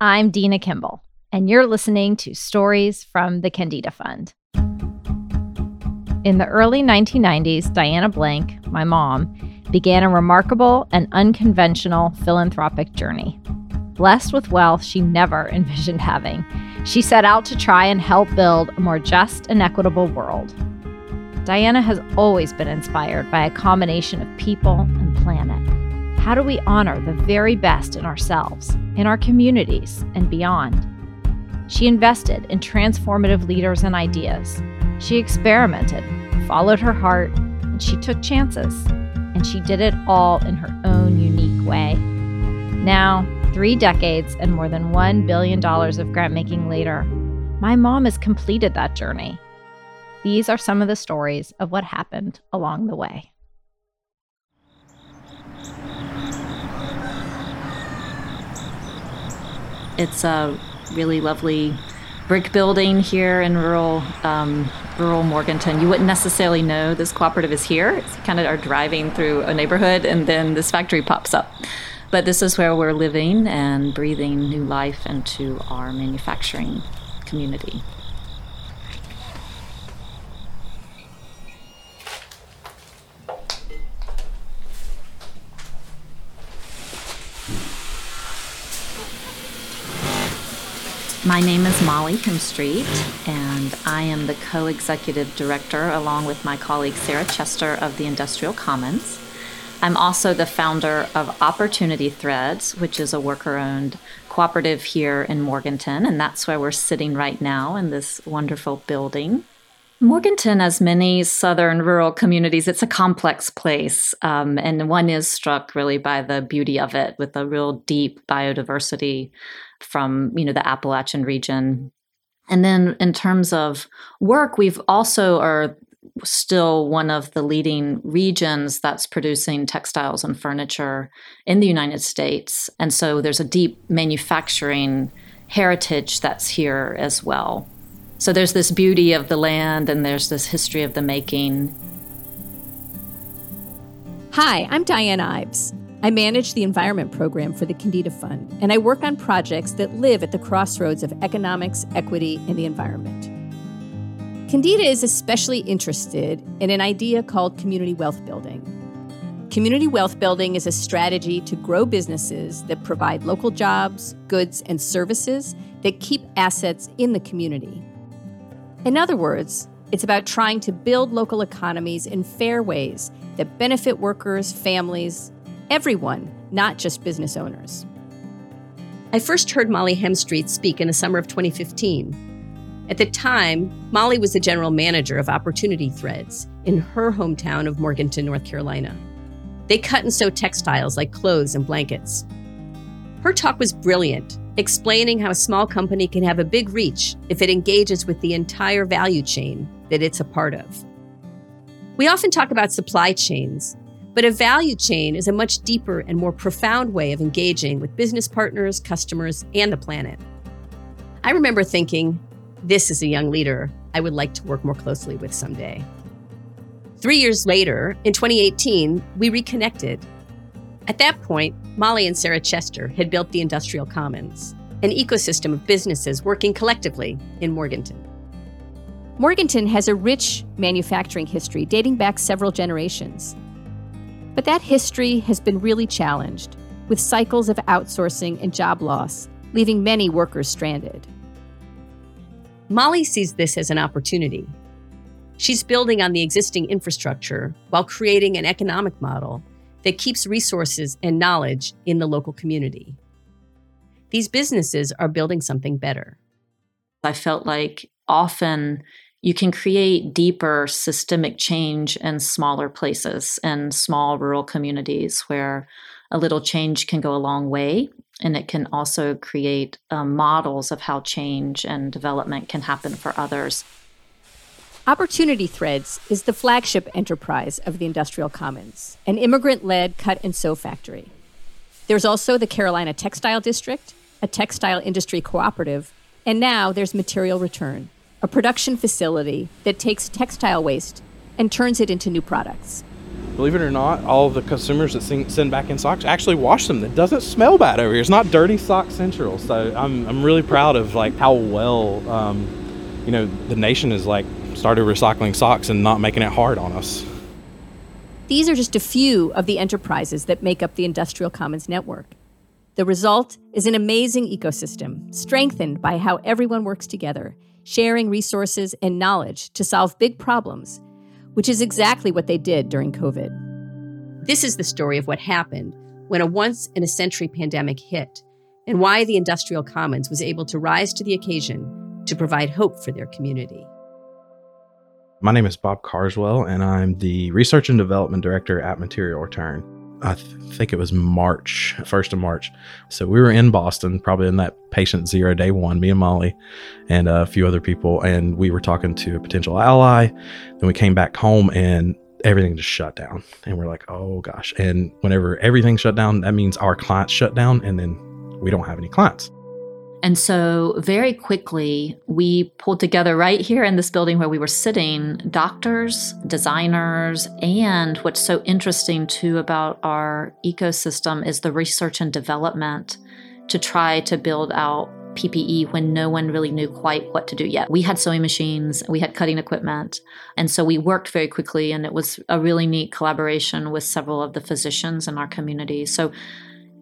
I'm Dena Kimball, and you're listening to Stories from the Kendeda Fund. In the early 1990s, Diana Blank, my mom, began a remarkable and unconventional philanthropic journey. Blessed with wealth she never envisioned having, she set out to try and help build a more just and equitable world. Diana has always been inspired by a combination of people and planet. How do we honor the very best in ourselves, in our communities, and beyond? She invested in transformative leaders and ideas. She experimented, followed her heart, and she took chances. And she did it all in her own unique way. Now, three decades and more than $1 billion of grant making later, my mom has completed that journey. These are some of the stories of what happened along the way. It's a really lovely brick building here in rural um, rural Morganton. You wouldn't necessarily know this cooperative is here. It's kind of are driving through a neighborhood, and then this factory pops up. But this is where we're living and breathing new life into our manufacturing community. My name is Molly Hemstreet, and I am the co executive director, along with my colleague Sarah Chester of the Industrial Commons. I'm also the founder of Opportunity Threads, which is a worker owned cooperative here in Morganton, and that's where we're sitting right now in this wonderful building. Morganton, as many southern rural communities, it's a complex place, um, and one is struck really by the beauty of it, with a real deep biodiversity from you know the Appalachian region. And then in terms of work, we've also are still one of the leading regions that's producing textiles and furniture in the United States. And so there's a deep manufacturing heritage that's here as well. So there's this beauty of the land and there's this history of the making. Hi, I'm Diane Ives. I manage the environment program for the Kendeda Fund, and I work on projects that live at the crossroads of economics, equity, and the environment. Kendeda is especially interested in an idea called community wealth building. Community wealth building is a strategy to grow businesses that provide local jobs, goods, and services that keep assets in the community. In other words, it's about trying to build local economies in fair ways that benefit workers, families, everyone, not just business owners. I first heard Molly Hemstreet speak in the summer of 2015 at the time, Molly was the general manager of Opportunity Threads in her hometown of Morganton, North Carolina. They cut and sew textiles like clothes and blankets. Her talk was brilliant, explaining how a small company can have a big reach if it engages with the entire value chain that it's a part of. We often talk about supply chains, but a value chain is a much deeper and more profound way of engaging with business partners, customers, and the planet. I remember thinking, this is a young leader I would like to work more closely with someday. Three years later, in 2018, we reconnected. At that point, Molly and Sarah Chester had built the Industrial Commons, an ecosystem of businesses working collectively in Morganton. Morganton has a rich manufacturing history dating back several generations. But that history has been really challenged, with cycles of outsourcing and job loss, leaving many workers stranded. Molly sees this as an opportunity. She's building on the existing infrastructure while creating an economic model that keeps resources and knowledge in the local community. These businesses are building something better. I felt like often you can create deeper systemic change in smaller places and small rural communities where a little change can go a long way and it can also create um, models of how change and development can happen for others. Opportunity Threads is the flagship enterprise of the Industrial Commons, an immigrant led cut and sew factory. There's also the Carolina Textile District, a textile industry cooperative, and now there's Material Return, a production facility that takes textile waste and turns it into new products. believe it or not, all the consumers that send back in socks actually wash them. It doesn't smell bad over here. It's not dirty sock central. So I'm, I'm really proud of like how well, um, you know, the nation has like started recycling socks and not making it hard on us. These are just a few of the enterprises that make up the Industrial Commons Network. The result is an amazing ecosystem, strengthened by how everyone works together, sharing resources and knowledge to solve big problems, which is exactly what they did during COVID. This is the story of what happened when a once in a century pandemic hit, and why the Industrial Commons was able to rise to the occasion to provide hope for their community. My name is Bob Carswell, and I'm the Research and Development Director at Material Return. I th- think it was March, 1st of March. So we were in Boston, probably in that patient zero day one, me and Molly and a few other people. And we were talking to a potential ally. Then we came back home and everything just shut down. And we're like, oh gosh. And whenever everything shut down, that means our clients shut down and then we don't have any clients. And so, very quickly, we pulled together right here in this building where we were sitting doctors, designers, and what's so interesting too about our ecosystem is the research and development to try to build out PPE when no one really knew quite what to do yet. We had sewing machines, we had cutting equipment, and so we worked very quickly, and it was a really neat collaboration with several of the physicians in our community. So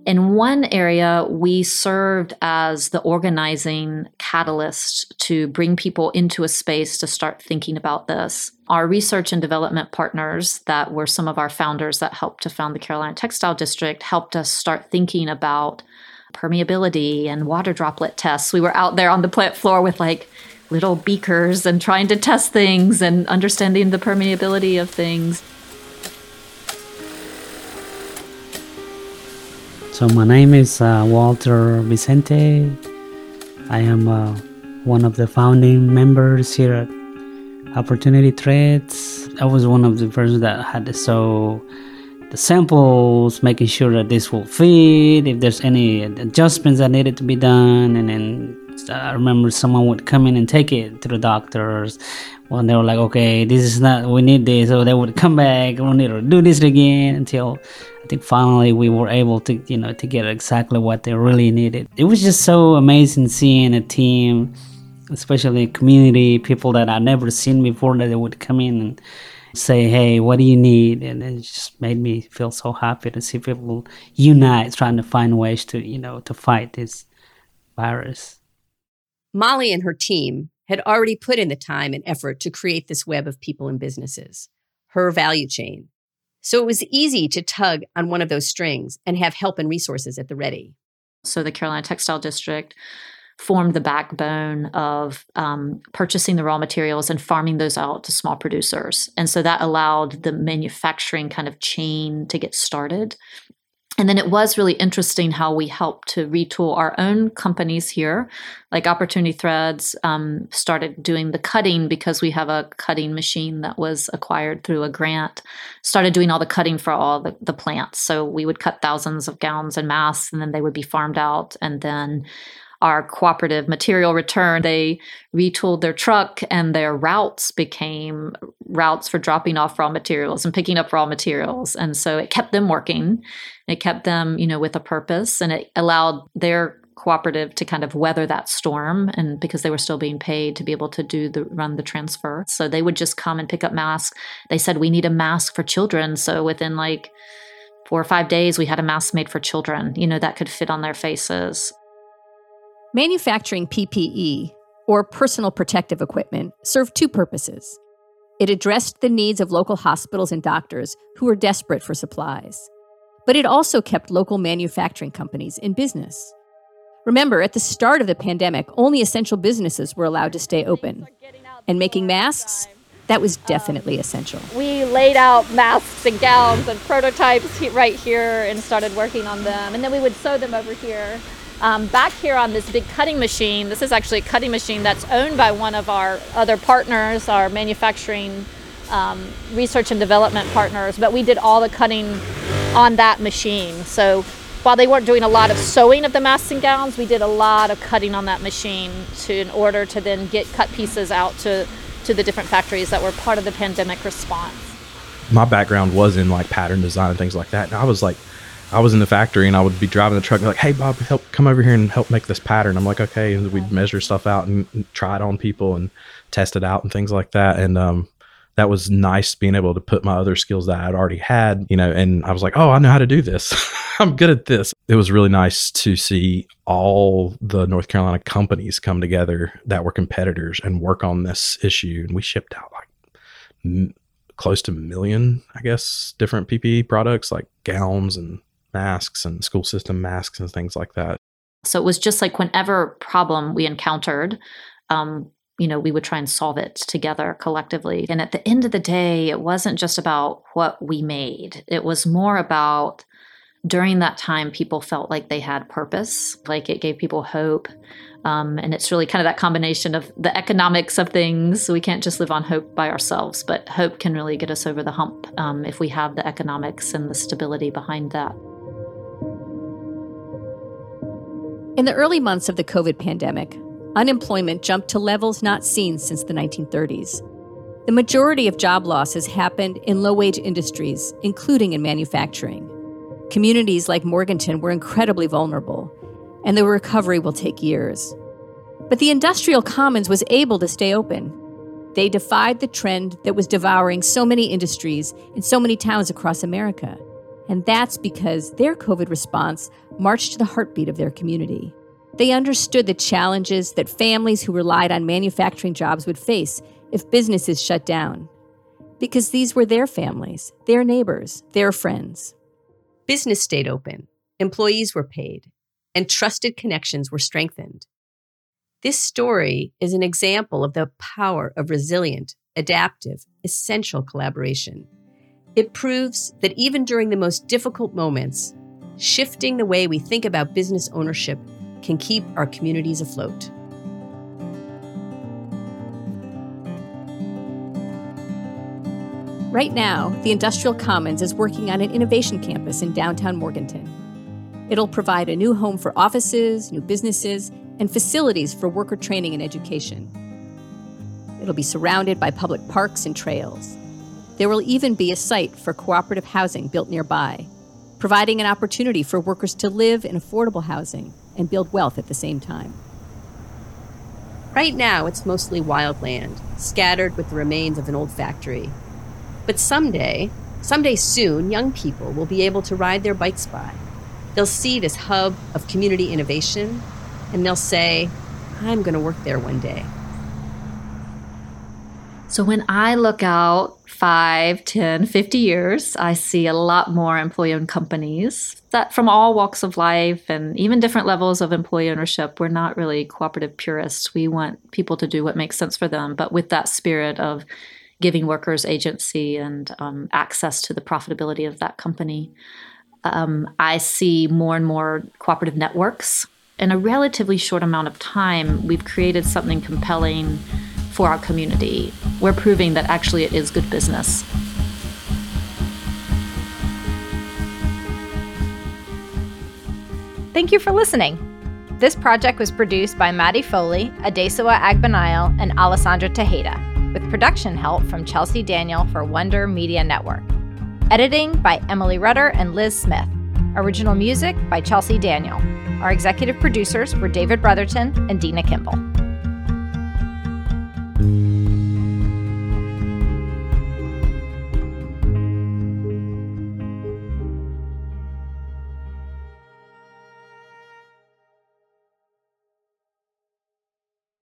in one area, we served as the organizing catalyst to bring people into a space to start thinking about this. Our research and development partners, that were some of our founders that helped to found the Carolina Textile District, helped us start thinking about permeability and water droplet tests. We were out there on the plant floor with like little beakers and trying to test things and understanding the permeability of things. So my name is uh, Walter Vicente. I am uh, one of the founding members here at Opportunity Threads. I was one of the persons that had to sew the samples, making sure that this will fit, if there's any adjustments that needed to be done, and then I remember someone would come in and take it to the doctors when they were like, okay, this is not, we need this. So they would come back, we need to do this again until I think finally we were able to, you know, to get exactly what they really needed. It was just so amazing seeing a team, especially community, people that I'd never seen before that they would come in and say, hey, what do you need? And it just made me feel so happy to see people unite, trying to find ways to, you know, to fight this virus. Molly and her team had already put in the time and effort to create this web of people and businesses, her value chain. So it was easy to tug on one of those strings and have help and resources at the ready. So the Carolina Textile District formed the backbone of um, purchasing the raw materials and farming those out to small producers. And so that allowed the manufacturing kind of chain to get started and then it was really interesting how we helped to retool our own companies here. Like opportunity threads um, started doing the cutting because we have a cutting machine that was acquired through a grant started doing all the cutting for all the, the plants. So we would cut thousands of gowns and masks and then they would be farmed out and then our cooperative material return, they retooled their truck and their routes became routes for dropping off raw materials and picking up raw materials. And so it kept them working. It kept them, you know, with a purpose and it allowed their cooperative to kind of weather that storm and because they were still being paid to be able to do the run the transfer. So they would just come and pick up masks. They said we need a mask for children. So within like four or five days we had a mask made for children, you know, that could fit on their faces. Manufacturing PPE, or personal protective equipment, served two purposes. It addressed the needs of local hospitals and doctors who were desperate for supplies. But it also kept local manufacturing companies in business. Remember, at the start of the pandemic, only essential businesses were allowed to stay open. And making masks, that was definitely essential. We laid out masks and gowns and prototypes right here and started working on them. And then we would sew them over here um, back here on this big cutting machine, this is actually a cutting machine that's owned by one of our other partners, our manufacturing um, research and development partners, but we did all the cutting on that machine. So while they weren't doing a lot of sewing of the masks and gowns, we did a lot of cutting on that machine to in order to then get cut pieces out to to the different factories that were part of the pandemic response. my background was in like pattern design and things like that. And I was like, I was in the factory and I would be driving the truck like, hey, Bob, help come over here and help make this pattern. I'm like, okay. And we'd measure stuff out and, try it on people and test it out and things like that. And um, that was nice being able to put my other skills that I'd already had, you know, and I was like, oh, I know how to do this. I'm good at this. It was really nice to see all the North Carolina companies come together that were competitors and work on this issue. And we shipped out like close to a million, I guess, different PPE products like gowns and masks and school system masks and things like that. So it was just like whenever problem we encountered, um, you know, we would try and solve it together collectively. And at the end of the day, it wasn't just about what we made, it was more about during that time, people felt like they had purpose, like it gave people hope. Um, and it's really kind of that combination of the economics of things. We can't just live on hope by ourselves, but hope can really get us over the hump um, if we have the economics and the stability behind that. In the early months of the COVID pandemic, unemployment jumped to levels not seen since the 1930s. The majority of job losses happened in low wage industries, including in manufacturing. Communities like Morganton were incredibly vulnerable, and the recovery will take years. But the industrial commons was able to stay open. They defied the trend that was devouring so many industries in so many towns across America. And that's because their COVID response marched to the heartbeat of their community. They understood the challenges that families who relied on manufacturing jobs would face if businesses shut down. Because these were their families, their neighbors, their friends. Business stayed open, employees were paid, and trusted connections were strengthened. This story is an example of the power of resilient, adaptive, essential collaboration. It proves that even during the most difficult moments, shifting the way we think about business ownership can keep our communities afloat. Right now, the Industrial Commons is working on an innovation campus in downtown Morganton. It'll provide a new home for offices, new businesses, and facilities for worker training and education. It'll be surrounded by public parks and trails. There will even be a site for cooperative housing built nearby, providing an opportunity for workers to live in affordable housing and build wealth at the same time. Right now, it's mostly wild land, scattered with the remains of an old factory. But someday, someday soon, young people will be able to ride their bikes by. They'll see this hub of community innovation, and they'll say, I'm going to work there one day. So when I look out 5, 10, 50 years, I see a lot more employee owned companies that from all walks of life and even different levels of employee ownership. We're not really cooperative purists. We want people to do what makes sense for them, but with that spirit of giving workers agency and um, access to the profitability of that company. Um, I see more and more cooperative networks. In a relatively short amount of time, we've created something compelling for our community. We're proving that actually it is good business. Thank you for listening. This project was produced by Maddie Foley, Adesawa Agbanile, and Alessandra Tejeda, with production help from Chelsea Daniel for Wonder Media Network. Editing by Emily Rudder and Liz Smith. Original music by Chelsea Daniel. Our executive producers were David Brotherton and Dena Kimball.